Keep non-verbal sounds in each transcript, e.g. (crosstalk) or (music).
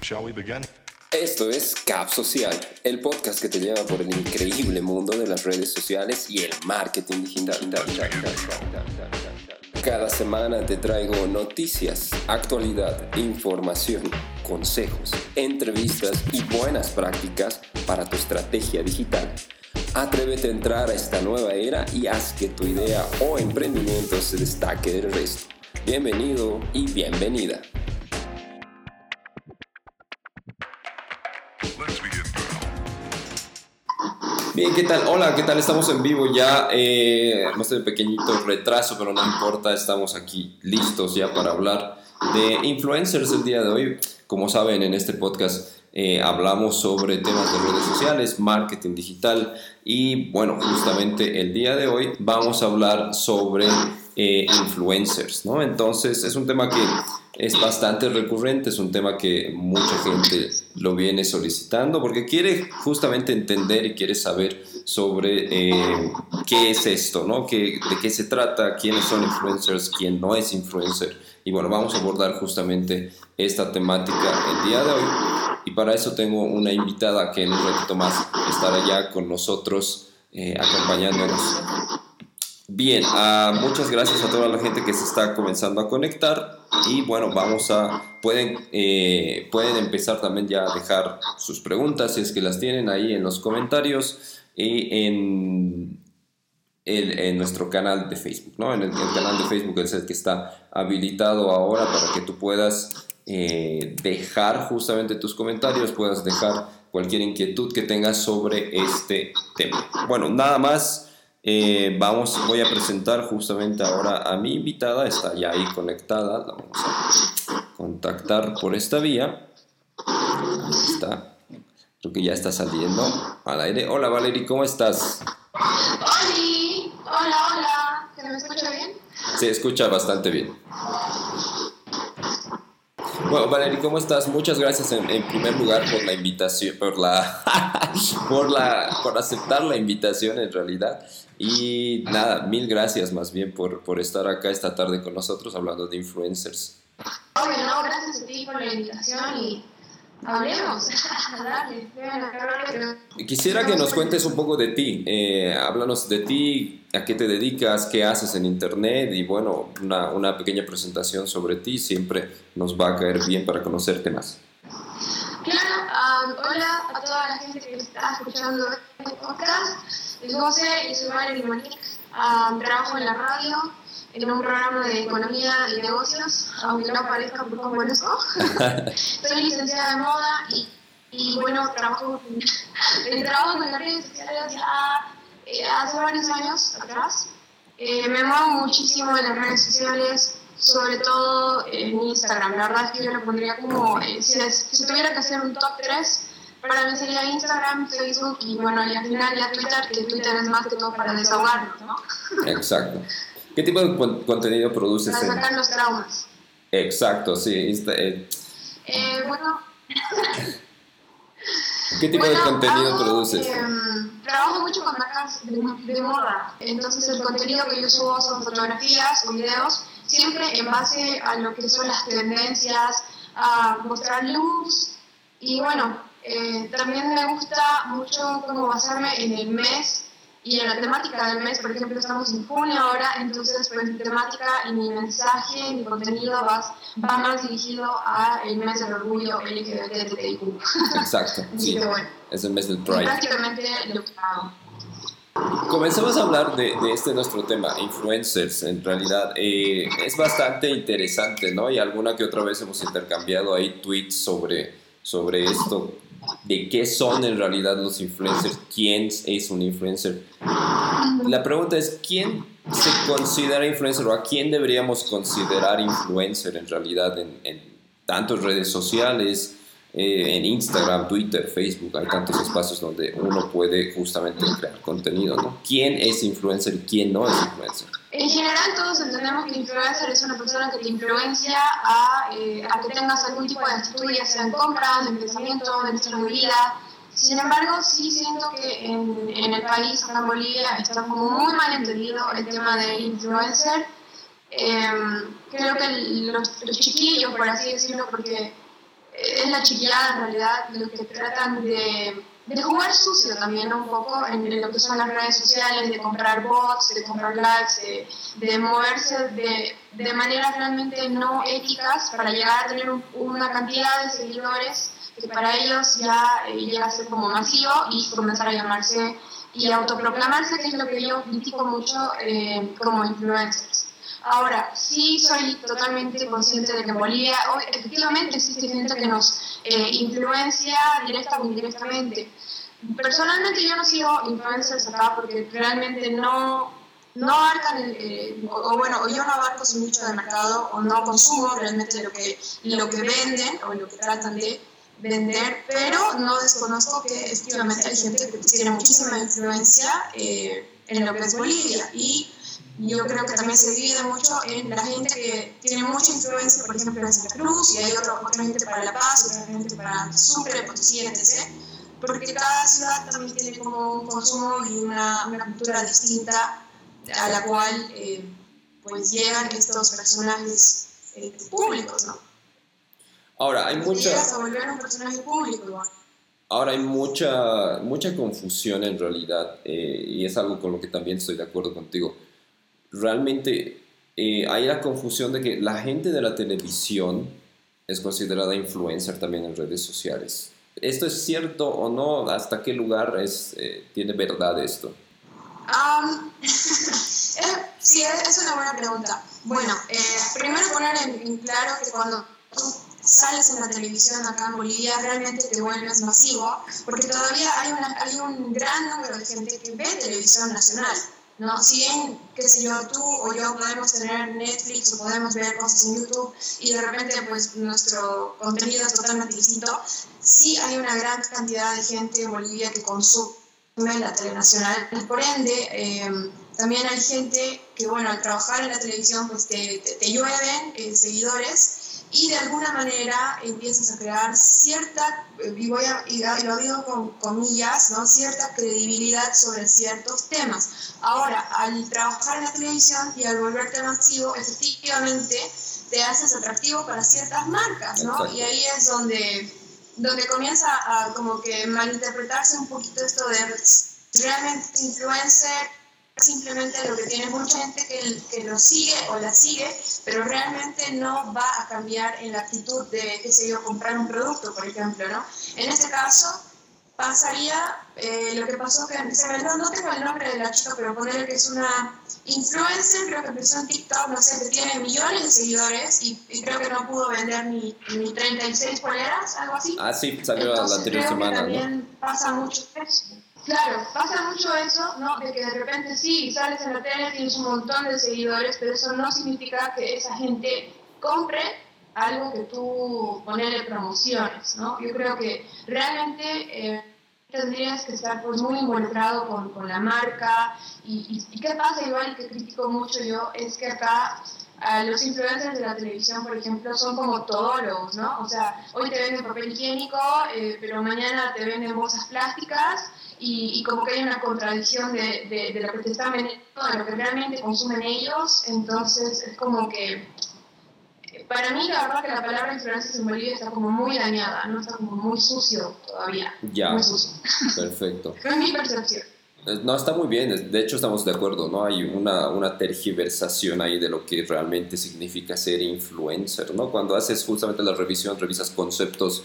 Shall we begin? Esto es Cap Social, el podcast que te lleva por el increíble mundo de las redes sociales y el marketing digital. Cada semana te traigo noticias, actualidad, información, consejos, entrevistas y buenas prácticas para tu estrategia digital. Atrévete a entrar a esta nueva era y haz que tu idea o emprendimiento se destaque del resto. Bienvenido y bienvenida. Bien, ¿qué tal? Hola, ¿qué tal? Estamos en vivo ya. Eh, hemos tenido un pequeñito retraso, pero no importa, estamos aquí listos ya para hablar de influencers el día de hoy. Como saben, en este podcast eh, hablamos sobre temas de redes sociales, marketing digital y bueno, justamente el día de hoy vamos a hablar sobre eh, influencers, ¿no? Entonces es un tema que es bastante recurrente, es un tema que mucha gente lo viene solicitando porque quiere justamente entender y quiere saber sobre eh, qué es esto, ¿no? ¿Qué, de qué se trata, quiénes son influencers, quién no es influencer. Y bueno, vamos a abordar justamente esta temática el día de hoy. Y para eso tengo una invitada que en un ratito más estará ya con nosotros eh, acompañándonos. Bien, ah, muchas gracias a toda la gente que se está comenzando a conectar y bueno, vamos a, pueden, eh, pueden empezar también ya a dejar sus preguntas si es que las tienen ahí en los comentarios y en, el- en nuestro canal de Facebook, ¿no? En el, el canal de Facebook es el que está habilitado ahora para que tú puedas eh, dejar justamente tus comentarios, puedas dejar cualquier inquietud que tengas sobre este tema. Bueno, nada más. Eh, vamos, voy a presentar justamente ahora a mi invitada, está ya ahí conectada, la vamos a contactar por esta vía. Ahí está, creo que ya está saliendo al aire. Hola Valerie, ¿cómo estás? ¡Holi! Hola, hola. ¿Se me escucha bien? Se escucha bastante bien. Bueno, Valerie, ¿cómo estás? Muchas gracias en, en primer lugar por la invitación, por la, (laughs) por la, por aceptar la invitación en realidad. Y nada, mil gracias más bien por, por estar acá esta tarde con nosotros hablando de influencers. Obvio, no, gracias a ti por la invitación y hablemos. (laughs) Dale, Quisiera que nos cuentes un poco de ti. Eh, háblanos de ti, a qué te dedicas, qué haces en internet y bueno, una, una pequeña presentación sobre ti siempre nos va a caer bien para conocerte más. Um, hola a toda la gente que está escuchando este podcast. Es José y soy Valerie Monique. Um, trabajo en la radio, en un programa de economía y negocios, aunque no parezca por cómo lo Soy licenciada en moda y, y bueno, trabajo, eh, trabajo con las redes sociales ya eh, hace varios años atrás. Eh, me muevo muchísimo en las redes sociales, sobre todo en Instagram. La verdad es que yo lo pondría como, eh, si, es- si tuviera que hacer un top 3, para mí sería Instagram, Facebook y bueno, y al final ya Twitter, que Twitter es más que todo para desahogarnos, ¿no? Exacto. ¿Qué tipo de con- contenido produces? Para en- sacar los traumas. Exacto, sí. Insta- eh, Eh, bueno, (laughs) ¿Qué tipo de Bueno, contenido hago, produces? em, trabajo mucho con marcas de, de moda, entonces el contenido que yo subo son fotografías o videos, siempre en base a lo que son las tendencias, a mostrar looks y bueno, eh, también me gusta mucho como basarme en el mes y en la temática del mes, por ejemplo estamos en junio ahora, entonces pues mi temática y mi mensaje, mi contenido va, va más dirigido a el mes del orgullo LGBTIQ. Exacto, (laughs) sí. bueno. Es el mes del Pride. prácticamente lo que hago. Comencemos a hablar de, de este nuestro tema, influencers. En realidad eh, es bastante interesante, ¿no? Y alguna que otra vez hemos intercambiado ahí tweets sobre, sobre esto, de qué son en realidad los influencers, quién es un influencer. La pregunta es, ¿quién se considera influencer o a quién deberíamos considerar influencer en realidad en, en tantas redes sociales? Eh, en Instagram, Twitter, Facebook, hay tantos espacios donde uno puede justamente crear contenido, ¿no? ¿Quién es influencer y quién no es influencer? En general todos entendemos que influencer es una persona que te influencia a, eh, a que tengas algún tipo de actitud, ya sea en compras, en pensamiento, en estilo de vida. Sin embargo, sí siento que en, en el país, acá en Bolivia, está como muy mal entendido el tema de influencer. Eh, creo que los, los chiquillos, por así decirlo, porque es la chiquillada en realidad, lo que tratan de, de jugar sucio también un poco en, lo que son las redes sociales, de comprar bots, de comprar likes, de, moverse de, de, maneras realmente no éticas para llegar a tener una cantidad de seguidores que para ellos ya eh, llega a ser como masivo y comenzar a llamarse y autoproclamarse, que es lo que yo critico mucho eh, como influencers. Ahora, sí soy totalmente consciente de que Bolivia hoy, efectivamente existe gente que nos eh, influencia directa o indirectamente. Personalmente yo no sigo influencers acá porque realmente no, no abarcan, el, o, bueno, yo no abarco su nicho de mercado o no consumo realmente lo que, lo que venden o lo que tratan de vender, pero no desconozco que efectivamente hay gente que tiene muchísima influencia eh, en lo que es Bolivia y yo creo que también se divide mucho en la gente que tiene mucha influencia, por ejemplo, en Santa Cruz, y hay otra, otra gente para La Paz, otra gente para Sucre, Potosí, etc. Porque cada ciudad también tiene como un consumo y una, una cultura distinta a la cual eh, pues llegan estos personajes eh, públicos, ¿no? Ahora, hay mucha... público, Ahora hay mucha, mucha confusión en realidad, eh, y es algo con lo que también estoy de acuerdo contigo. Realmente eh, hay la confusión de que la gente de la televisión es considerada influencer también en redes sociales. ¿Esto es cierto o no? ¿Hasta qué lugar es, eh, tiene verdad esto? Um, (laughs) sí, es una buena pregunta. Bueno, primero poner en claro que cuando tú sales en la televisión acá en Bolivia, realmente te vuelves masivo, porque todavía hay, una, hay un gran número de gente que ve televisión nacional. ¿No? Si bien, qué sé yo, tú o yo podemos tener Netflix o podemos ver cosas en YouTube y de repente pues nuestro contenido es totalmente distinto, sí hay una gran cantidad de gente en Bolivia que consume la telenacional por ende em, también hay gente que, bueno, al trabajar en la televisión pues te, te, llueven eh, seguidores y de alguna manera empiezas a crear cierta, y, voy a, y lo digo con comillas, ¿no? cierta credibilidad sobre ciertos temas. Ahora, al trabajar en la televisión y al volverte masivo, efectivamente te haces atractivo para ciertas marcas, ¿no? Y ahí es donde, donde comienza a como que malinterpretarse un poquito esto de realmente influencer simplemente lo que tiene mucha gente que, que, lo sigue o la sigue, pero realmente no va a cambiar en la actitud de, qué sé yo, comprar un producto, por ejemplo, ¿no? En este caso, pasaría eh, lo que pasó que no, no tengo el nombre de la chica, pero ponerle que es una influencer, creo que empezó en TikTok, no sé, que tiene millones de seguidores y, creo que no pudo vender ni, ni 36 poleras, algo así. Ah, sí, salió la anterior semana, también pasa mucho eso. Claro, pasa mucho eso, ¿no? De que de repente sí, sales en la tele, tienes un montón de seguidores, pero eso no significa que esa gente compre algo que tú ponele promociones, ¿no? Yo creo que realmente eh, tendrías que estar pues muy involucrado con, con la marca y, y, qué pasa igual que critico mucho yo es que acá los influencers de la televisión, por ejemplo, son como todólogos, ¿no? O sea, hoy te venden papel higiénico, eh, pero mañana te venden bolsas plásticas y, como que hay una contradicción de, de, lo que te están vendiendo, de lo que realmente consumen ellos, entonces es como que para mí la verdad que la palabra influencia en Bolivia está como muy dañada, no está como muy sucio todavía. Ya, muy sucio. (laughs) perfecto. (laughs) es mi percepción. Eh, no, está muy bien, de hecho estamos de acuerdo, ¿no? Hay una, una tergiversación ahí de lo que realmente significa ser influencer, ¿no? Cuando haces justamente la revisión, revisas conceptos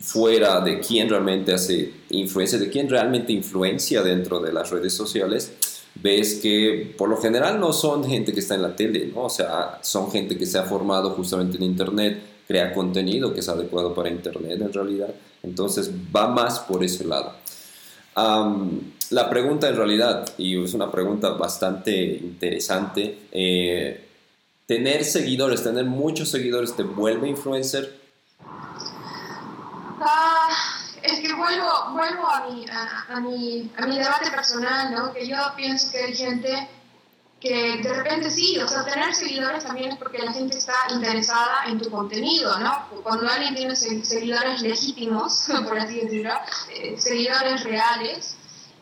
fuera de quién realmente hace influencia, de quién realmente influencia dentro de las redes sociales, ves que por lo general no son gente que está en la tele, ¿no? O sea, son gente que se ha formado justamente en Internet, crea contenido que es adecuado para Internet en realidad, entonces va más por ese lado. la pregunta en realidad, y es una pregunta bastante interesante, eh, ¿tener seguidores, tener muchos seguidores te vuelve influencer? Ah, es que vuelvo, vuelvo a, mi, a, mi, a mi debate personal, ¿no? Que yo pienso que hay gente que de repente sí, o sea, tener seguidores también es porque la gente está interesada en tu contenido, ¿no? Cuando alguien tiene seguidores legítimos, (laughs) por así decirlo, eh, seguidores reales,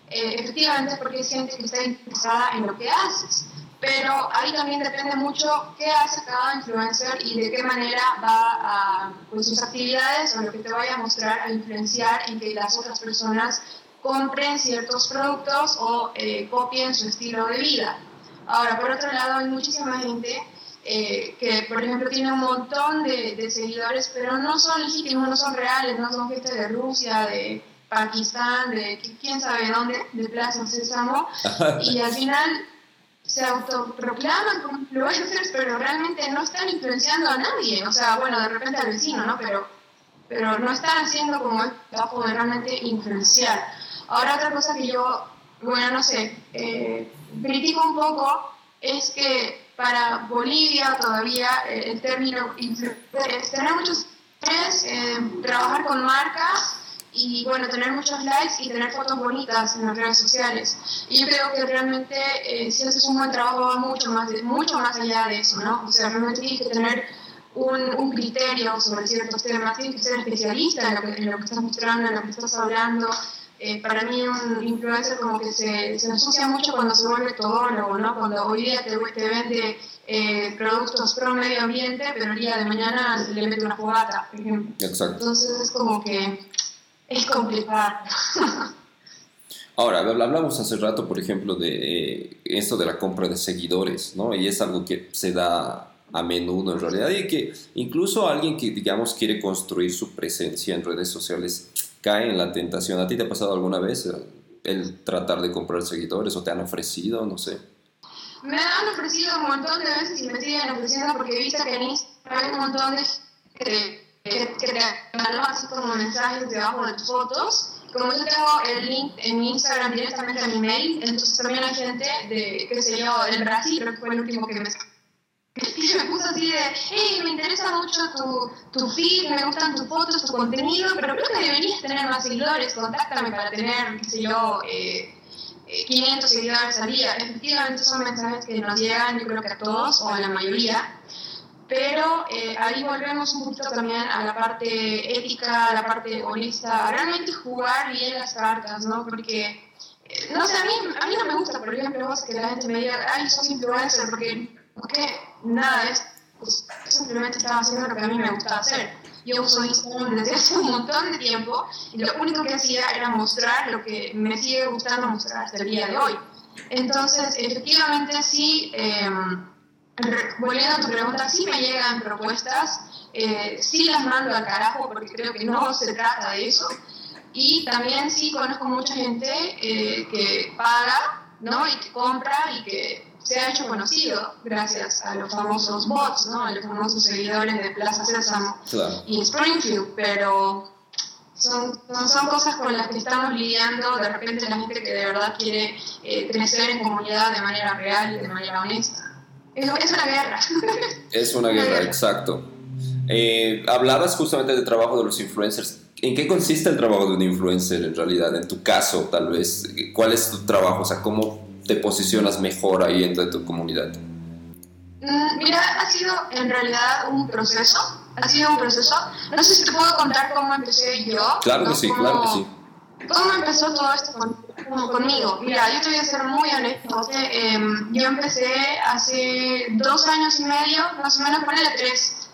eh, efectivamente es porque es gente que está interesada en lo que haces. Pero ahí también depende mucho qué hace cada influencer y de qué manera va a, pues, sus actividades o lo que te vaya a mostrar a influenciar en que las otras personas compren ciertos productos o eh, copien su estilo de vida. Ahora, por otro lado, hay muchísima gente eh, que, por ejemplo, tiene un montón de, de, seguidores, pero no son legítimos, no son reales, no son gente de Rusia, de Pakistán, de quién sabe dónde, de Plaza Sésamo, (laughs) y al final se autoproclaman como influencers, pero realmente no están influenciando a nadie. O sea, bueno, de repente al vecino, ¿no? Pero, pero no están haciendo como el trabajo de realmente influenciar. Ahora, otra cosa que yo, bueno, no sé, eh, critico un poco es que para Bolivia todavía eh, el término influencer es tener muchos eh, trabajar con marcas y bueno, tener muchos likes y tener fotos bonitas en las redes sociales. Y yo creo que realmente eh, si haces un buen trabajo va mucho más, mucho más allá de eso, ¿no? O sea, realmente tienes que tener un, un criterio sobre ciertos temas, tienes que ser especialista en lo que, en lo que estás mostrando, en lo que estás hablando. Eh, para mí un influencer como que se, se ensucia mucho cuando se vuelve todólogo, ¿no? Cuando hoy día te, te vende eh, productos pro medio ambiente, pero el día de mañana le mete una fogata, por ejemplo. Exacto. Entonces es como que es complicado. (laughs) Ahora, hablamos hace rato, por ejemplo, de eh, esto de la compra de seguidores, ¿no? Y es algo que se da a menudo en realidad y que incluso alguien que, digamos, quiere construir su presencia en redes sociales cae en la tentación. ¿A ti te ha pasado alguna vez el tratar de comprar seguidores o te han ofrecido, no sé? Me han ofrecido un montón de veces y me siguen ofreciendo porque he visto que en Instagram hay un montón de que, te así como mensajes debajo de tus fotos. Como yo tengo el link en mi Instagram directamente a mi mail, entonces también hay gente de, qué sé yo, del Brasil, creo que fue el último que me y me puso así de, hey, me interesa mucho tu, tu feed, me gustan tus fotos, tu contenido, pero creo que deberías tener más seguidores, contáctame para tener, qué sé yo, eh, 500 eh, seguidores al día. Efectivamente son mensajes que nos llegan, yo creo que a todos o a la mayoría, pero eh, ahí volvemos un poquito también a la parte ética, a la parte honesta, realmente jugar bien las cartas, ¿no? Porque, eh, no sé, a mí, a mí no me gusta, por ejemplo, que la gente me diga, ay, sos influencer, porque, porque nada, es, pues, simplemente estaba haciendo lo que a mí me gustaba hacer. Yo uso Instagram desde hace un montón de tiempo y lo único que hacía era mostrar lo que me sigue gustando mostrar hasta el día de hoy. Entonces, efectivamente, sí. Eh, volviendo a tu pregunta, sí me llegan propuestas, eh, sí las mando al carajo porque creo que no se trata de eso. Y también sí conozco mucha gente eh, que paga, ¿no? Y que compra y que se ha hecho conocido gracias a los famosos bots, ¿no? A los famosos seguidores de Plaza Sésamo y Springfield, pero son, son, cosas con las que estamos lidiando de repente la gente que de verdad quiere eh, crecer en comunidad de manera real y de manera honesta. Es, una guerra. (laughs) Es una guerra, exacto. Eh, hablabas justamente del trabajo de los influencers. ¿En qué consiste el trabajo de un influencer en realidad? En tu caso, tal vez. ¿Cuál es tu trabajo? O sea, ¿cómo te posicionas mejor ahí dentro de tu comunidad? Mm, mira, ha sido en realidad un proceso. Ha sido un proceso. No sé si te puedo contar cómo empecé yo. Claro que sí, claro que sí. ¿Cómo empezó todo esto conmigo? Mira, yo te voy a ser muy honesto. Eh, yo empecé hace dos años y medio, más o menos, ponele tres.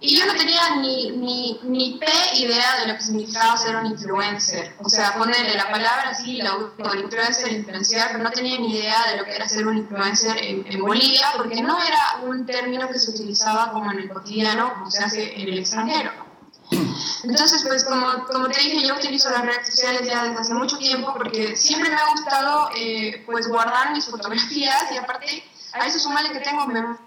Y yo no tenía ni, ni, ni P idea de lo que significaba ser un influencer. O sea, ponerle la palabra así, la influencer, influenciar, pero no tenía ni idea de lo que era ser un influencer en, en, Bolivia, porque no era un término que se utilizaba como en el cotidiano, como se hace en el extranjero. Entonces, pues como, como te dije, yo utilizo las redes sociales ya desde hace mucho tiempo porque siempre me ha gustado eh, pues guardar mis fotografías y aparte a eso sumarle que tengo memoria,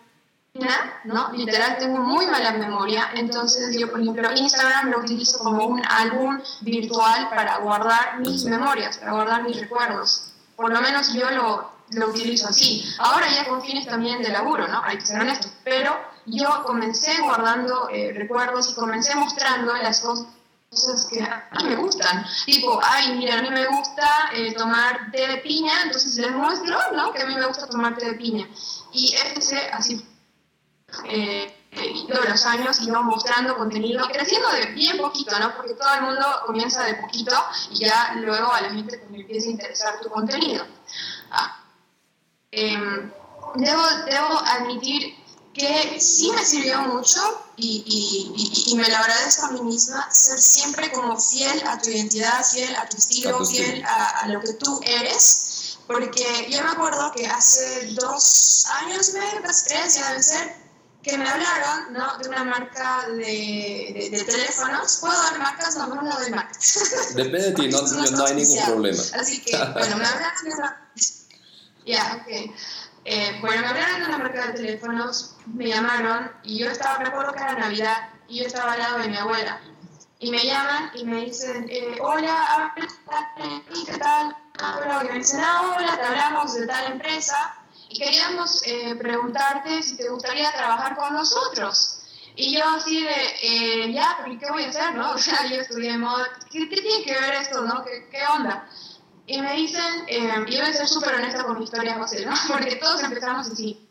¿no? Literal, tengo muy mala memoria, entonces yo, por ejemplo, Instagram lo utilizo como un álbum virtual para guardar mis memorias, para guardar mis recuerdos. Por lo menos yo lo, lo utilizo así. Ahora ya con fines también de laburo, ¿no? Hay que ser honesto, pero yo comencé guardando eh, recuerdos y comencé mostrando las cosas que a mí me gustan. Tipo, ay, mira, a mí me gusta eh, tomar té de piña, entonces les muestro, ¿no? Que a mí me gusta tomar té de piña. Y empecé así, eh, todos los años, iba mostrando contenido, creciendo de bien poquito, ¿no? Porque todo el mundo comienza de poquito y ya luego a la gente empieza a interesar tu contenido. Ah. Em, debo, debo admitir que sí me sirvió mucho y, y, y, me lo agradezco a mí misma, ser siempre como fiel a tu identidad, fiel a tu estilo, fiel a, a, lo que tú eres, porque yo me acuerdo que hace dos años, medio, tres, ya deben ser, que me hablaron ¿no? de una marca de, de, teléfonos. ¿Puedo dar marcas? No, no, no doy marcas. Depende de ti, (laughs) no, no, hay ningún problema. Así que, bueno, me hablaron de una... (laughs) Ya, ok. Eh, bueno, me hablaron de una marca de teléfonos, me llamaron y yo estaba, recuerdo que era Navidad y yo estaba al lado de mi abuela. Y me llaman y me dicen, eh, hola, ¿qué tal? Hola, y me dicen, ah, hola, te hablamos de tal empresa y queríamos eh, preguntarte si te gustaría trabajar con nosotros. Y yo así de, eh, ya, ¿qué voy a hacer, no? (laughs) O sea, yo estudié moda, ¿qué, ¿qué, tiene que ver esto, no? ¿Qué, qué onda? Y me dicen, eh, yo voy a ser súper honesta con mi historia, José, ¿no? (laughs) Porque todos empezamos así.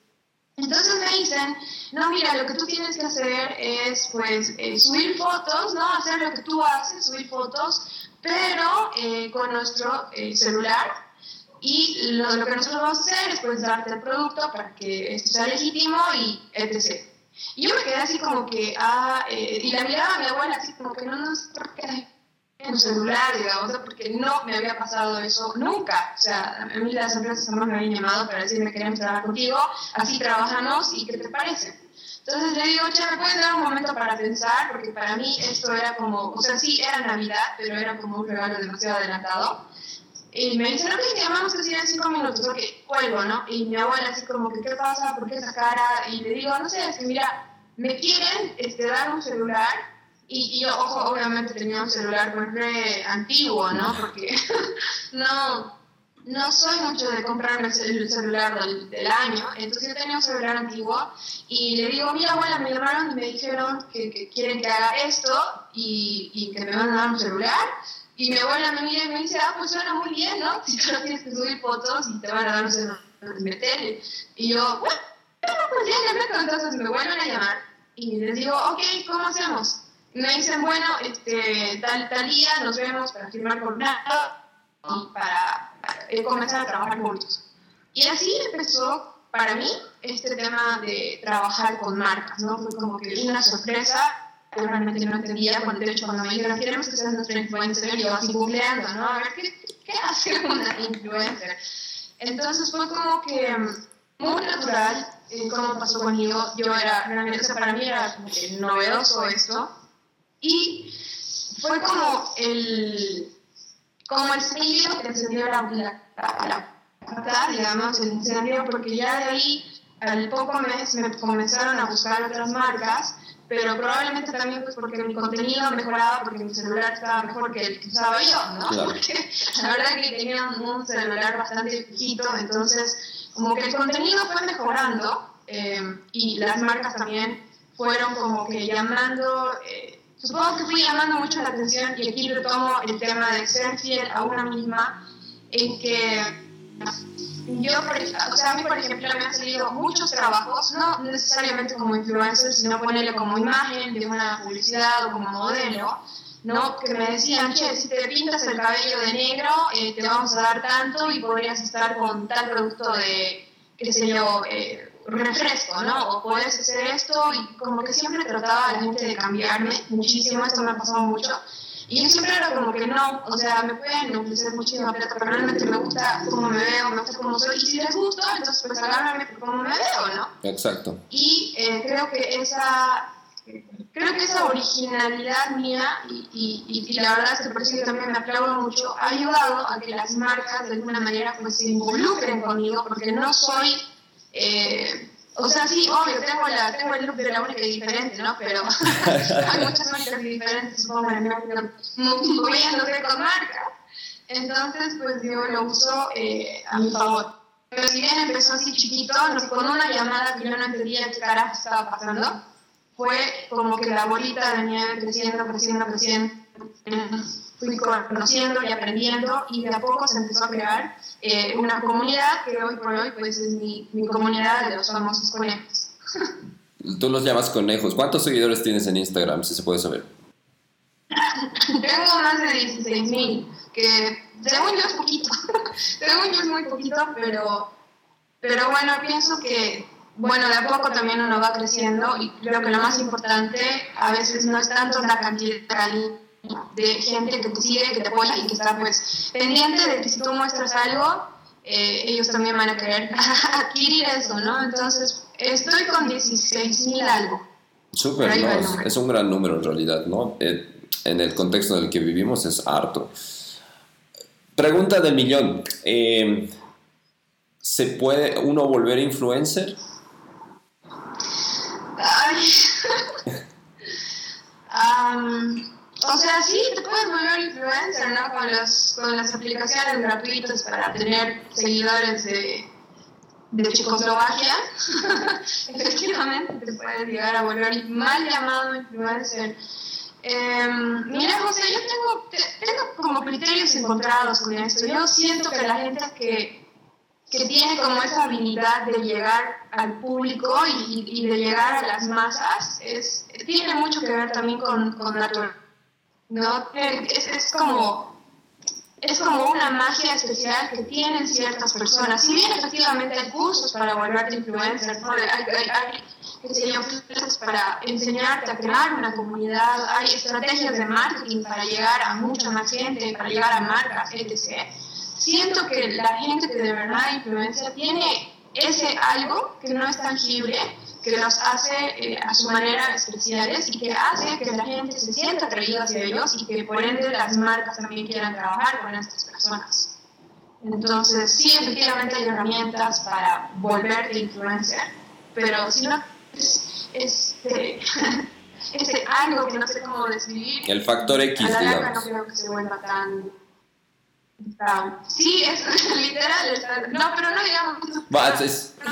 Entonces me dicen, no, mira, lo que tú tienes que hacer es, pues, eh, subir fotos, ¿no? Hacer lo que tú haces, subir fotos, pero eh, con nuestro eh, celular y lo, lo, que nosotros vamos a hacer es pues darte el producto para que esto sea legítimo y etc. Y yo me quedé así como que, ah, eh, y la miraba a mi abuela así como que no nos su celular, digamos, porque no me había pasado eso nunca. O sea, a mí las empresas jamás me habían llamado para decirme queremos trabajar contigo, así trabajamos y qué te parece. Entonces le digo, che, ¿me puedes dar un momento para pensar? Porque para mí esto era como, o sea, sí, era Navidad, pero era como un regalo demasiado adelantado. Y me dice, no, que te llamamos así en cinco minutos, ok, cuelgo, ¿no? Y mi abuela así como que, ¿qué pasa? ¿Por qué esa cara? Y le digo, no sé, es que mira, me quieren este, dar un celular y, y, yo, ojo, obviamente tenía un celular muy re antiguo, ¿no? Porque (laughs) no, no soy mucho de comprarme el celular del, año, entonces yo tenía un celular antiguo y le digo, mira abuela, me llamaron y me dijeron que, quieren que haga esto y, que me van a dar un celular y mi abuela me mira y me dice, ah, pues suena muy bien, ¿no? (laughs) Si solo tienes que subir fotos y te van a dar un celular meter. Y yo, bueno, pues ya, ya me entonces me vuelven a llamar y les digo, ok, ¿cómo hacemos? Me dicen, bueno, este, tal, tal día nos vemos para firmar contrato y para, eh, comenzar a trabajar juntos. Y así empezó para mí este tema de trabajar con marcas, ¿no? Fue como que una sorpresa yo realmente no entendía, cuando, de hecho cuando me dijeron, queremos que seas nuestra influencer, yo así googleando, ¿no? A ver, ¿qué, qué hace una influencer? Entonces fue como que muy natural eh, como pasó conmigo, yo era, realmente, o sea, para mí era novedoso esto, y fue como el, como el sello que encendió la, la, la, digamos, el incendio, porque ya de ahí, al poco mes, me comenzaron a buscar otras marcas, pero probablemente también pues porque mi contenido mejoraba, porque mi celular estaba mejor que el que usaba yo, ¿no? (laughs) Porque la verdad que tenía un celular bastante viejito, entonces como que el contenido fue mejorando eh, y las marcas también fueron como que llamando, eh, supongo que fui llamando mucho la atención y aquí retomo el tema de ser fiel a una misma, en que yo, o sea, a mí, por ejemplo, me han salido muchos trabajos, no necesariamente como influencer, sino ponerle como imagen de una publicidad o como modelo, ¿no? Que me decían, che, si te pintas el cabello de negro, eh, te vamos a dar tanto y podrías estar con tal producto de, qué sé yo, eh, refresco, ¿no? O puedes hacer esto y como que siempre trataba a la gente de cambiarme muchísimo, esto me ha pasado mucho y yo siempre era como que no, o sea, me pueden ofrecer muchísima plata, pero realmente me gusta cómo me veo, me gusta cómo soy. Y si les gusta, entonces pues agárrame por cómo me veo, ¿no? Exacto. Y eh, creo que esa creo que esa originalidad mía y, y, y, la verdad es que por eso yo también me aplaudo mucho ha ayudado a que las marcas de alguna manera pues se involucren conmigo porque no soy eh, o sea, sí, obvio, tengo, la, tengo el look de la única diferente, ¿no? Pero (laughs) hay muchas marcas diferentes, supongo, moviéndose con marcas. Entonces, pues yo lo uso eh, a mi favor. Pero si bien empezó así chiquito, con una llamada que yo no entendía qué carajo estaba pasando, fue como que la bolita de nieve creciendo, creciendo, creciendo fui conociendo y aprendiendo y de a poco se empezó a crear eh, una comunidad que hoy por hoy pues es mi, mi comunidad de los famosos conejos. Tú los llamas conejos. ¿Cuántos seguidores tienes en Instagram, si se puede saber? (laughs) Tengo más de 16 mil, que según yo es poquito. (laughs) según yo es muy poquito, pero Pero bueno, pienso que, bueno, de a poco también uno va creciendo y creo que lo más importante a veces no es tanto la cantidad de gente que te sigue, que te apoya y que está pues pendiente de que si tú muestras algo, eh, ellos también van a querer (laughs) adquirir eso, ¿no? Entonces, estoy con 16 mil algo. Súper, no, es, un gran número en realidad, ¿no? Eh, en el contexto en el que vivimos es harto. Pregunta del millón. Eh, ¿Se puede uno volver influencer? Ay. (laughs) o sea, sí, te puedes volver influencer, ¿no? Con, los, con las aplicaciones gratuitas para tener seguidores de, de Checoslovaquia. (laughs) Efectivamente, te puedes llegar a volver mal llamado influencer. Em, mira, José, yo tengo, tengo como criterios encontrados con esto. Yo siento que la gente que, que tiene como esa habilidad de llegar al público y, y, de llegar a las masas es, tiene mucho que ver también con, con ¿no? Es, es, como es como una magia especial que tienen ciertas personas. Si bien efectivamente hay cursos para volverte influencer, ¿no? hay, hay, para enseñarte a crear una comunidad, hay estrategias de marketing para llegar a mucha más gente, para llegar a marcas, etc. Siento que la gente que de verdad influencia tiene ese algo que no es tangible, que los hace eh, a su manera especiales y que hace que la gente se sienta atraída hacia ellos y que por ende las marcas también quieran trabajar con estas personas. Entonces, sí, efectivamente hay herramientas para volverte influencer, pero si no este, (laughs) este algo que no sé cómo describir. El factor X, a la larga no creo que se vuelva tan... sí, es (laughs) literal, no, pero no digamos... Es... (laughs)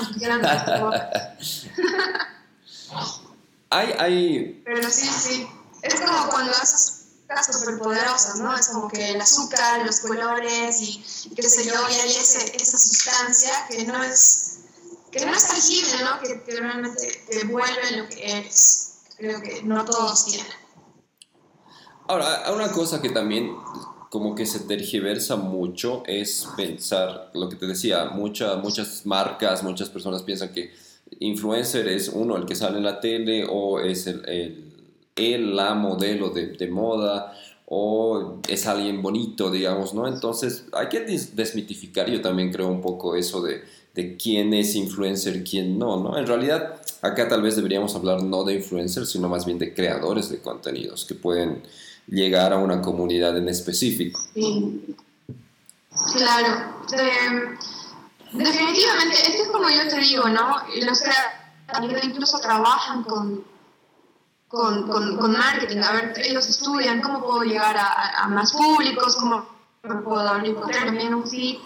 hay, hay... Pero sí, sí. Es como cuando haces cosas superpoderosas, ¿no? Es como que el azúcar, los colores y, y qué sé yo, y hay ese, esa sustancia que no es que no es tangible, ¿no? Que, que realmente te vuelve lo que eres. Creo que no todos tienen. Ahora, una cosa que también como que se tergiversa mucho es pensar, lo que te decía, muchas muchas marcas, muchas personas piensan que influencer es uno, el que sale en la tele o es el, el, la modelo de, de, moda o es alguien bonito, digamos, ¿no? Entonces hay que desmitificar, yo también creo un poco eso de de quién es influencer quién no, ¿no? En realidad, acá tal vez deberíamos hablar no de influencers, sino más bien de creadores de contenidos que pueden llegar a una comunidad en específico. Sí. Claro. definitivamente, esto es como yo te digo, ¿no? Los creadores incluso trabajan con, con, con, marketing. A ver, ellos estudian cómo puedo llegar a, a más públicos, cómo puedo encontrar también un feed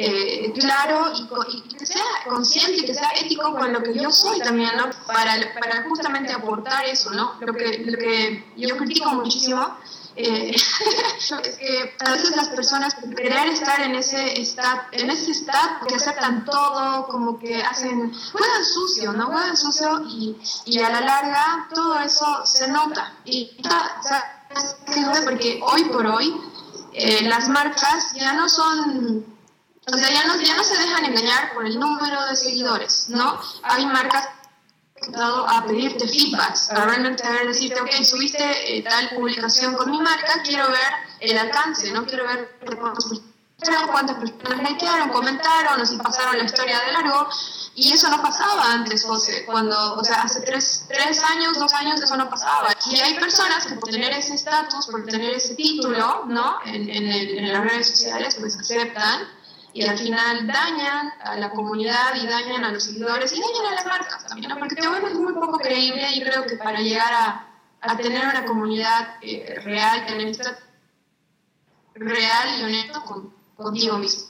eh, claro y, que sea consciente y que sea ético con lo que yo soy también, ¿no? Para, para justamente aportar eso, ¿no? Lo que, lo que yo critico muchísimo eh, (laughs) es que a veces las personas querer estar en ese estado, en ese estado que aceptan todo, como que hacen, juegan sucio, ¿no? Juegan sucio y, y a la larga todo eso se nota. Y, ¿sabes Porque hoy por hoy eh, las marcas ya no son o sea, ya no, se dejan engañar por el número de seguidores, ¿no? Hay marcas dado a pedirte feedbacks, para realmente ver, decirte, ok, subiste eh, tal publicación con mi marca, quiero ver el alcance, no quiero ver cuántas personas likearon, comentaron o si pasaron la historia de largo. Y eso no pasaba antes, José, cuando, o sea, hace tres, tres años, dos años, eso no pasaba. Y hay personas que por tener ese estatus, por tener ese título, ¿no? En las redes sociales, pues aceptan y al final dañan a la comunidad y dañan a los seguidores y dañan a las marcas también, porque te vuelves muy poco creíble y creo que para llegar a, a tener una comunidad eh, real, real y honesta con, contigo mismo.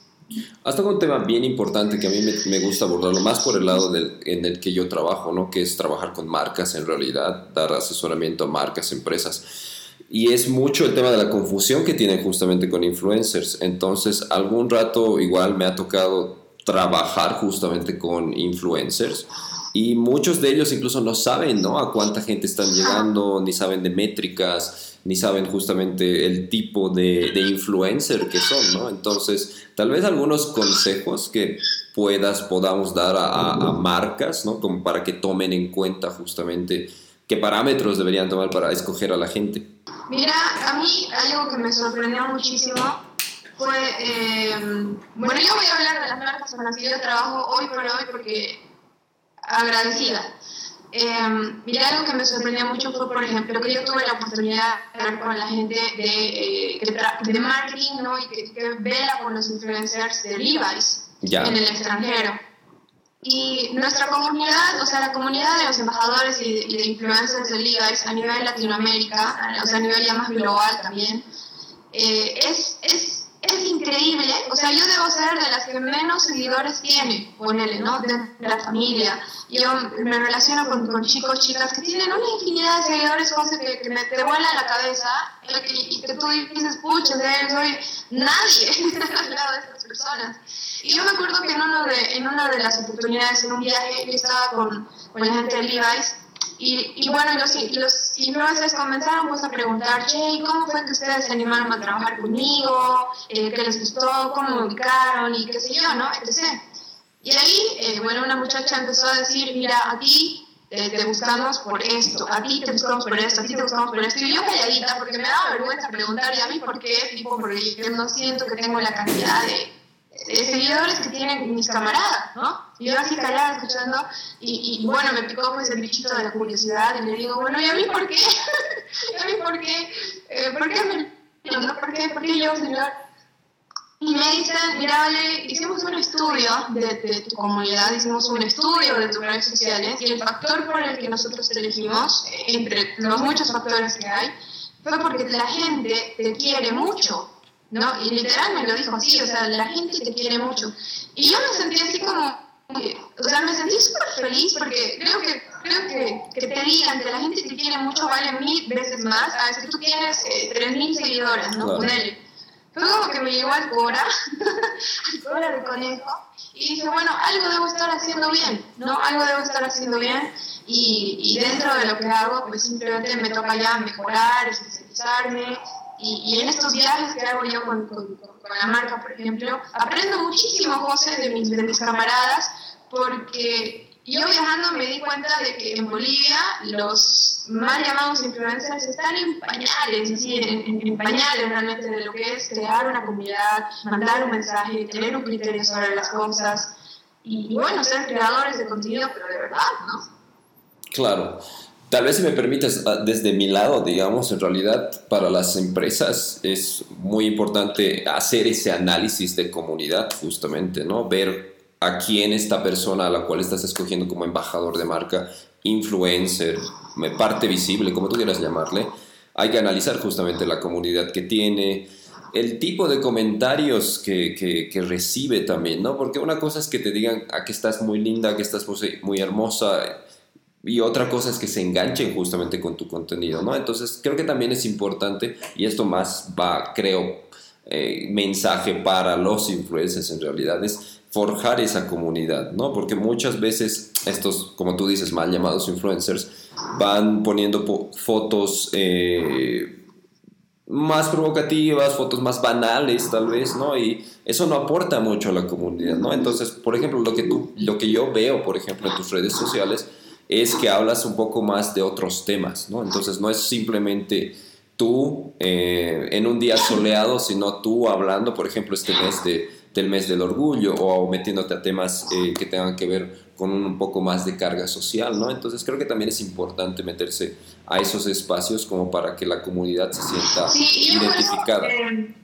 Has tocado un tema bien importante que a mí me, me, gusta abordarlo más por el lado del, en el que yo trabajo, ¿no? que es trabajar con marcas en realidad, dar asesoramiento a marcas, empresas. Y es mucho el tema de la confusión que tienen justamente con influencers. Entonces, algún rato igual me ha tocado trabajar justamente con influencers y muchos de ellos incluso no saben ¿no? a cuánta gente están llegando, ni saben de métricas, ni saben justamente el tipo de, influencer que son, ¿no? Entonces, tal vez algunos consejos que puedas, podamos dar a, a, marcas, ¿no? Como para que tomen en cuenta justamente qué parámetros deberían tomar para escoger a la gente. Mira, a mí algo que me sorprendió muchísimo fue, eh, bueno, yo voy a hablar de las marcas con las que yo trabajo hoy por hoy porque agradecida. Eh, mira, algo que me sorprendió mucho fue, por ejemplo, que yo tuve la oportunidad de hablar con la gente de, eh, de marketing ¿no? y que, que, vela con los influencers de Levi's en el extranjero. Y nuestra comunidad, o sea, la comunidad de los embajadores y de, de influencers de Levi's a nivel Latinoamérica, o sea, a nivel ya más global también, eh, es, es es increíble, o sea, yo debo ser de las que menos seguidores tiene, ponele, ¿no? De, la familia. Yo me relaciono con, con, chicos, chicas que tienen una infinidad de seguidores, cosas que, que me te vuelan la cabeza y, y que tú dices, pucha, soy nadie (laughs) al lado de estas personas. Y yo me acuerdo que en, uno de, en una de las oportunidades, en un viaje, yo estaba con, con la gente de Levi's y, y, bueno, los, los influencers comenzaron pues a preguntar, che, ¿cómo fue que ustedes se animaron a trabajar conmigo? Eh, ¿Qué les gustó? ¿Cómo me ubicaron? Y qué sé yo, ¿no? Etc. Y ahí, eh, bueno, una muchacha empezó a decir, mira, a ti eh, te buscamos por esto, a ti te buscamos por esto, a ti te buscamos por esto. Y yo calladita, porque me daba vergüenza preguntar, ¿y a mí por qué? Tipo, porque yo no siento que tengo la cantidad de seguidores que tienen mis camaradas, ¿no? Y yo así callada escuchando, y, bueno, me picó pues el bichito de la curiosidad, y le digo, bueno, ¿y a mí por qué? (laughs) ¿Y a mí por qué? Eh, ¿Por qué me... ¿Por qué? ¿Por qué yo, señor? Y me dicen, mira, vale, hicimos un estudio de, de, tu comunidad, hicimos un estudio de tus redes sociales, y el factor por el que nosotros te elegimos, entre los muchos factores que hay, fue porque la gente te quiere mucho. ¿no? Y literal me lo dijo así, o sea, la gente te quiere mucho. Y yo me sentí así como, o sea, me sentí súper feliz porque creo que creo que, que te digan que la gente te quiere mucho vale mil veces más a veces tú tienes eh, 3.000 seguidores, ¿no? Claro. Ponele. Fue como que me llegó al Cora, (laughs) al Cora de conejo, y dije, bueno, algo debo estar haciendo bien, ¿no? Algo debo estar haciendo bien, y, y dentro de lo que hago, pues simplemente me toca ya mejorar, especializarme, y, y, en estos viajes que hago yo con, con, la marca, por ejemplo, aprendo muchísimo, José, de mis, de mis camaradas, porque yo viajando me di cuenta de que en Bolivia los mal llamados influencers están en pañales, así, en, en, pañales realmente de lo que es crear una comunidad, mandar un mensaje, tener un criterio sobre las cosas y, y bueno, ser creadores de contenido, pero de verdad, ¿no? Claro. Tal vez si me permites, ah, desde mi lado, digamos, en realidad para las empresas es muy importante hacer ese análisis de comunidad, justamente, ¿no? Ver a quién esta persona a la cual estás escogiendo como embajador de marca, influencer, parte visible, como tú quieras llamarle, hay que analizar justamente la comunidad que tiene, el tipo de comentarios que, que, recibe también, ¿no? Porque una cosa es que te digan, a que estás muy linda, que estás muy hermosa, y otra cosa es que se enganchen justamente con tu contenido, ¿no? Entonces creo que también es importante, y esto más va, creo, eh, mensaje para los influencers en realidad, es forjar esa comunidad, ¿no? Porque muchas veces estos, como tú dices, mal llamados influencers, van poniendo fotos eh, más provocativas, fotos más banales tal vez, ¿no? Y eso no aporta mucho a la comunidad, ¿no? Entonces, por ejemplo, lo que, tú, lo que yo veo, por ejemplo, en tus redes sociales, es que hablas un poco más de otros temas, ¿no? Entonces no es simplemente tú eh, en un día soleado, sino tú hablando, por ejemplo, este mes de, del mes del orgullo o metiéndote a temas eh, que tengan que ver con un poco más de carga social, ¿no? Entonces creo que también es importante meterse a esos espacios como para que la comunidad se sienta sí, identificada. Eh,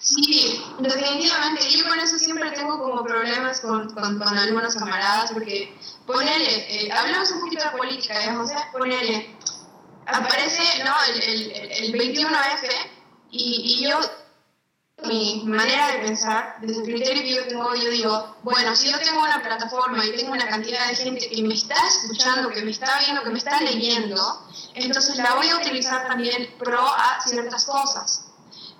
sí, definitivamente. Yo con eso siempre tengo como problemas con, con, algunos camaradas porque ponele, eh, hablamos un poquito de política, ¿eh, José? Ponele, aparece ¿no? el, el, el 21F y, y yo, mi manera de pensar, desde el criterio que yo tengo, yo digo, bueno, si yo tengo una plataforma y tengo una cantidad de gente que me está escuchando, que me está viendo, que me está leyendo, entonces la voy a utilizar también pro a ciertas cosas.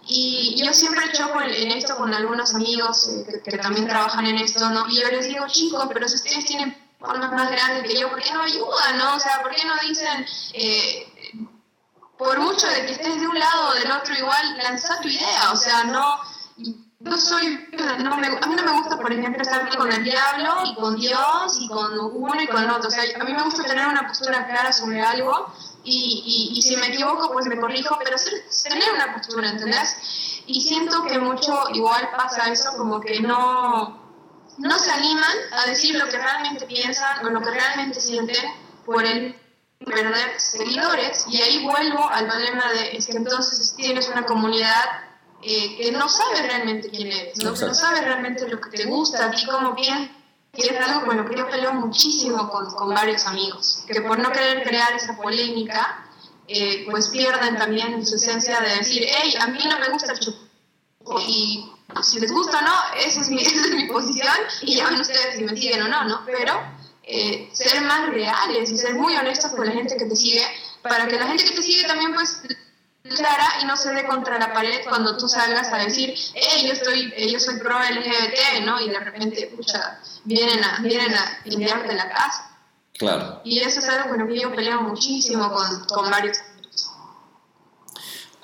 Y yo siempre choco en esto con algunos amigos eh, que, también trabajan en esto, ¿no? Y yo les digo, chicos, pero si ustedes tienen formas más grandes que yo, ¿por qué no ayudan, no? O sea, ¿por qué no dicen, eh, por mucho de que estés de un lado o del otro igual, lanza tu idea, o sea, no, no soy, no me, a mí no me gusta, por ejemplo, estar con el diablo y con Dios y con uno y con el otro. O sea, a mí me gusta tener una postura clara sobre algo y, y, si me equivoco, pues me corrijo, pero tener una postura, ¿entendés? Y siento que mucho igual pasa eso, como que no, no se animan a decir lo que realmente piensan o lo que realmente sienten por el perder seguidores. Y ahí vuelvo al problema de es que entonces tienes una comunidad eh, que no sabe realmente quién eres, ¿no? no sabe realmente lo que te gusta, a ti como bien, y es algo con lo que yo peleo muchísimo con, varios amigos, que por no querer crear esa polémica, eh, pues pierden también su esencia de decir, hey, a mí no me gusta el chocolate, y si les gusta o no, esa es mi, (laughs) esa es mi posición, y ya ven ustedes si me siguen o no, ¿no? Pero eh, ser más reales y ser muy honestos con la gente que te sigue, para que la gente que te sigue también pues clara y no se dé contra la pared cuando tú salgas a decir, hey, yo, estoy, eh, yo soy pro LGBT, ¿no? Y de repente, pucha, vienen a, vienen a limpiarte la casa. Claro. Y eso es algo con lo que yo peleo muchísimo con, con varios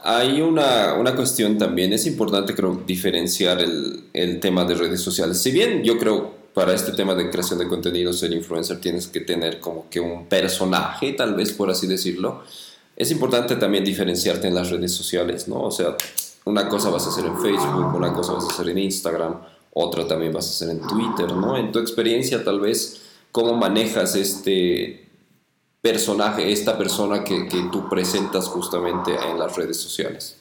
hay una, una, cuestión también, es importante creo diferenciar el, el, tema de redes sociales. Si bien yo creo para este tema de creación de contenido, ser influencer, tienes que tener como que un personaje, tal vez por así decirlo, es importante también diferenciarte en las redes sociales, ¿no? O sea, una cosa vas a hacer en Facebook, una cosa vas a hacer en Instagram, otra también vas a hacer en Twitter, ¿no? En tu experiencia, tal vez, ¿cómo manejas este personaje, esta persona que, que tú presentas justamente en las redes sociales?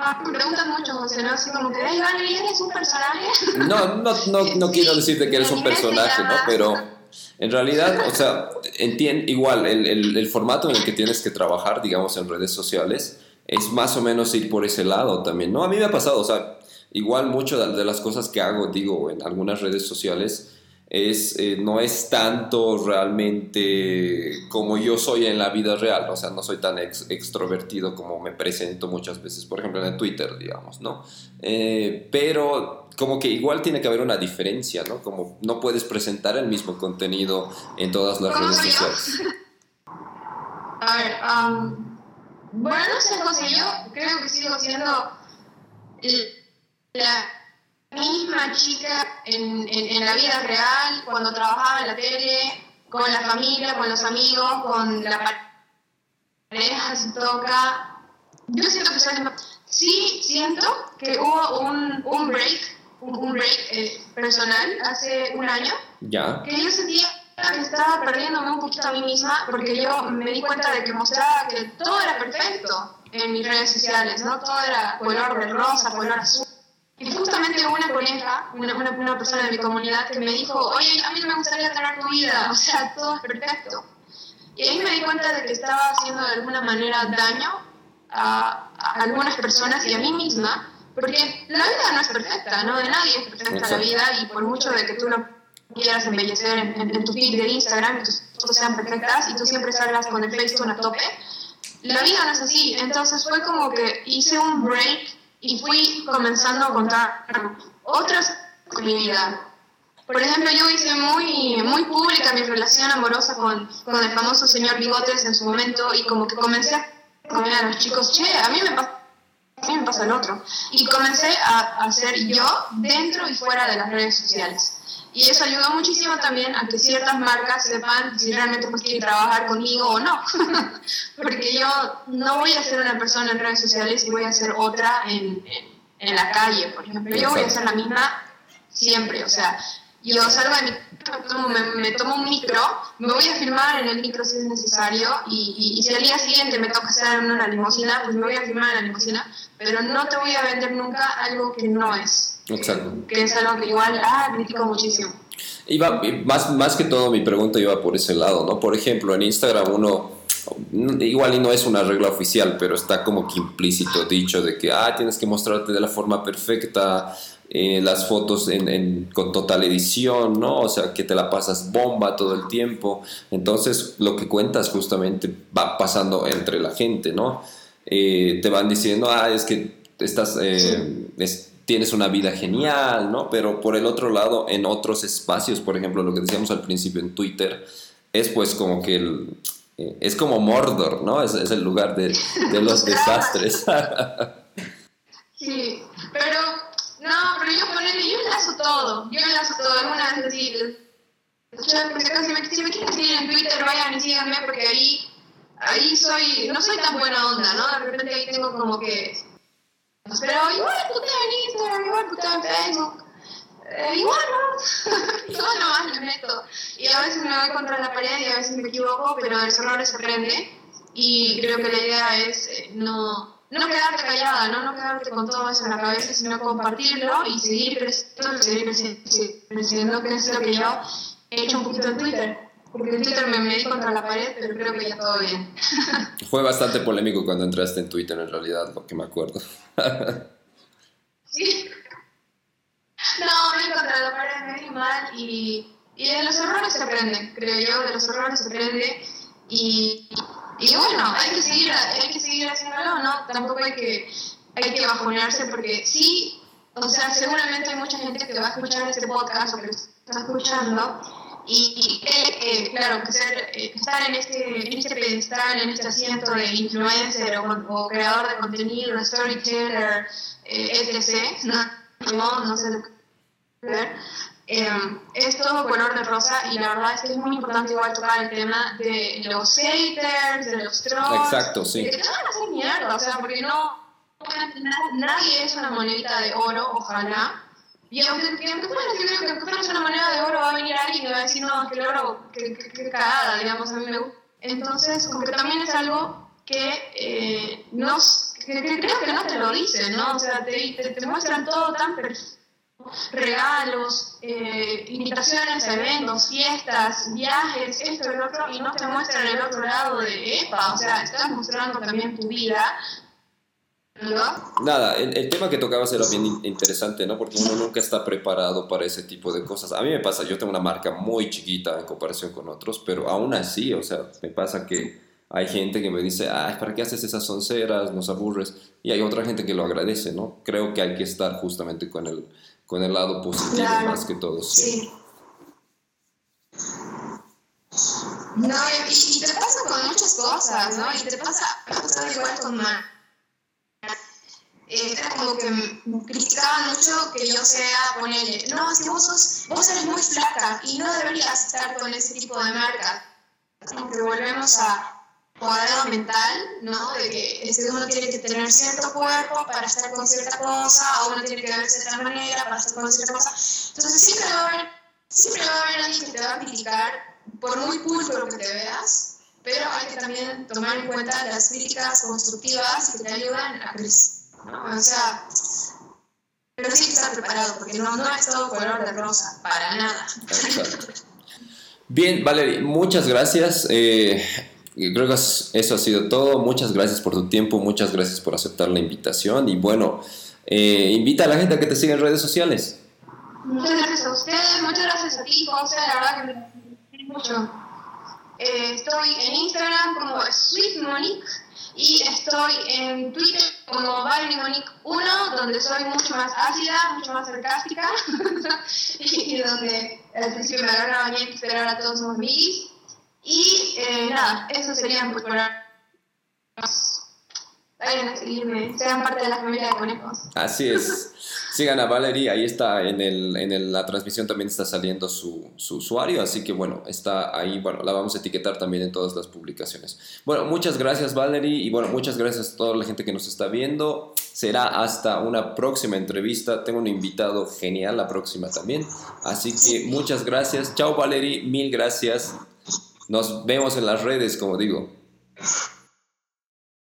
Ah, me preguntan mucho, José, ¿no? Así como que, ¿y eres un personaje? No, no, no, no (laughs) quiero decirte que eres un personaje, ¿no? Pero en realidad, o sea, entiende, igual, el, el, formato en el que tienes que trabajar, digamos, en redes sociales, es más o menos ir por ese lado también, ¿no? A mí me ha pasado, o sea, igual mucho de las cosas que hago, digo, en algunas redes sociales, es, eh, no es tanto realmente como yo soy en la vida real, o sea, no soy tan extrovertido como me presento muchas veces, por ejemplo, en Twitter, digamos, ¿no? Eh, pero como que igual tiene que haber una diferencia, ¿no? Como no puedes presentar el mismo contenido en todas las redes sociales. A ver, um, bueno, yo creo que sigo siendo la misma chica en, en, la vida real, cuando trabajaba en la tele, con la familia, con los amigos, con la pareja, se toca. Yo siento que soy Sí, siento que hubo un, un break, un, break eh, personal hace un año, ya. que yo sentía que estaba perdiéndome un poquito a mí misma porque yo me di cuenta de que mostraba que todo era perfecto en mis redes sociales, ¿no? Todo era color de rosa, color azul. Y justamente una colega, una, una, persona de mi comunidad que me dijo, oye, a mí no me gustaría tener tu vida, o sea, todo es perfecto. Y ahí me di cuenta de que estaba haciendo de alguna manera daño a, algunas personas y a mí misma, porque la vida no es perfecta, ¿no? De nadie es perfecta la vida y por mucho de que tú no quieras embellecer en, tu feed de Instagram, que tus fotos sean perfectas y tú siempre salgas con el Facebook a tope, la vida no es así. Entonces fue como que hice un break y fui comenzando a contar otras de mi vida. Por ejemplo, yo hice muy, muy pública mi relación amorosa con, con el famoso señor Bigotes en su momento y como que comencé a comer a los chicos, che, a mí me pasa a mí me pasa el otro. Y comencé a hacer yo dentro y fuera de las redes sociales. Y eso ayudó muchísimo también a que ciertas marcas sepan si realmente pues quieren trabajar conmigo o no. (laughs) Porque yo no voy a ser una persona en redes sociales y voy a ser otra en, en, la calle, por ejemplo. Yo voy a ser la misma siempre. O sea, yo salgo de mi me, me, tomo un micro, me voy a filmar en el micro si es necesario y, y, si al día siguiente me toca en una limusina, pues me voy a filmar en la limusina, pero no te voy a vender nunca algo que no es. Exacto. Que es algo que igual, ah, critico muchísimo. Iba, más, más que todo mi pregunta iba por ese lado, ¿no? Por ejemplo, en Instagram uno, igual y no es una regla oficial, pero está como que implícito dicho de que, ah, tienes que mostrarte de la forma perfecta, eh, las fotos en, en, con total edición, ¿no? O sea, que te la pasas bomba todo el tiempo. Entonces, lo que cuentas justamente va pasando entre la gente, ¿no? Eh, te van diciendo, ah, es que estás... Eh, tienes una vida genial, ¿no? Pero por el otro lado, en otros espacios, por ejemplo, lo que decíamos al principio en Twitter, es pues como que el, eh, es como Mordor, ¿no? Es, es el lugar de, de los (laughs) desastres. (laughs) sí, pero todo, yo lanzo todo, alguna vez así. Si me, si me quieren seguir en Twitter, vayan y síganme porque ahí, ahí soy, no soy tan buena onda, ¿no? De repente ahí tengo como que... Pero igual puteo en Instagram, igual puteo en Facebook. Igual, ¿no? (laughs) igual nomás le meto. Y a veces me voy contra la pared y a veces me equivoco, pero de los se aprende. Y creo que la idea es eh, no no quedarte callada, ¿no? no quedarte con todo eso en la cabeza, sino compartirlo y seguir creciendo, seguir creciendo, que es lo que yo he hecho un poquito en Twitter. Porque en Twitter me medí contra la pared, pero creo que ya todo bien. (laughs) Fue bastante polémico cuando entraste en Twitter, en realidad, lo que me acuerdo. (laughs) sí. No, me contra la pared, me di mal y, y de los errores se aprende, creo yo, de los errores se aprende y y bueno, hay que seguir, hay que seguir haciéndolo, ¿no? Tampoco hay que, hay que bajonearse porque sí, o sea, seguramente hay mucha gente que va a escuchar este podcast o que está escuchando y eh, claro, que ser, eh, estar en este, en este pedestal, en este asiento de influencer o, creador de contenido, storyteller, eh, etc., no, no sé ver eh, es todo color de rosa y la verdad es que es muy importante igual tocar el tema de los haters, de los trolls. Exacto, sí. De que te van a hacer mierda, o sea, porque no, nadie es una monedita de oro, ojalá. Y aunque, que aunque una moneda de oro va a venir alguien y va a decir, no, que el oro, que, que, cagada, digamos, a mí me gusta. Entonces, como que también es algo que, eh, que, creo que no te lo dicen, ¿no? O sea, te, te, te muestran todo tan perfecto regalos, eh, invitaciones eventos, fiestas, viajes, esto y lo otro, y no te muestran el otro lado de EPA, o sea, estás mostrando también tu vida. ¿No? Nada, el, el, tema que tocabas era bien interesante, ¿no? Porque uno nunca está preparado para ese tipo de cosas. A mí me pasa, yo tengo una marca muy chiquita en comparación con otros, pero aún así, o sea, me pasa que hay gente que me dice, ay, ¿para qué haces esas onceras? Nos aburres. Y hay otra gente que lo agradece, ¿no? Creo que hay que estar justamente con el, con el lado positivo más que todo. Sí. No, y, te pasa con muchas cosas, ¿no? Y te pasa, me igual con era como que criticaban mucho que yo sea, ponerle, no, si vos, sos, vos eres muy flaca y no deberías estar con ese tipo de marca. Como que volvemos a cuadrado mental, ¿no? De que es que uno tiene que tener cierto cuerpo para estar con cierta cosa, o uno tiene que verse de cierta manera para estar con cierta cosa. Entonces siempre va a haber, siempre va a haber alguien que te va a criticar, por muy pulcro que te veas, pero hay que también tomar en cuenta las críticas constructivas que te ayudan a crecer, ¿no? O sea, pero sí que estar preparado, porque no, no es todo color de rosa, para nada. Bien, Valerie, muchas gracias. Eh, creo que eso ha sido todo. Muchas gracias por tu tiempo, muchas gracias por aceptar la invitación y bueno, eh, invita a la gente a que te siga en redes sociales. Muchas gracias a ustedes, muchas gracias a ti, José, la verdad que me mucho. Eh, estoy en Instagram como SweetMonique y estoy en Twitter como ValeryMonique1, donde soy mucho más ácida, mucho más sarcástica (laughs) y donde al principio me agarraba bien esperar a todos los amigos. Y eh, nada, eso sería pues para vayan a seguirme, sean parte de la familia de conejos. Así es. (laughs) Sigan a Valerie, ahí está en, el, en la transmisión también está saliendo su, su, usuario, así que bueno, está ahí, bueno, la vamos a etiquetar también en todas las publicaciones. Bueno, muchas gracias Valerie y bueno, muchas gracias a toda la gente que nos está viendo. Será hasta una próxima entrevista. Tengo un invitado genial la próxima también. Así que muchas gracias. Chao Valerie, mil gracias. Nos vemos en las redes, como digo.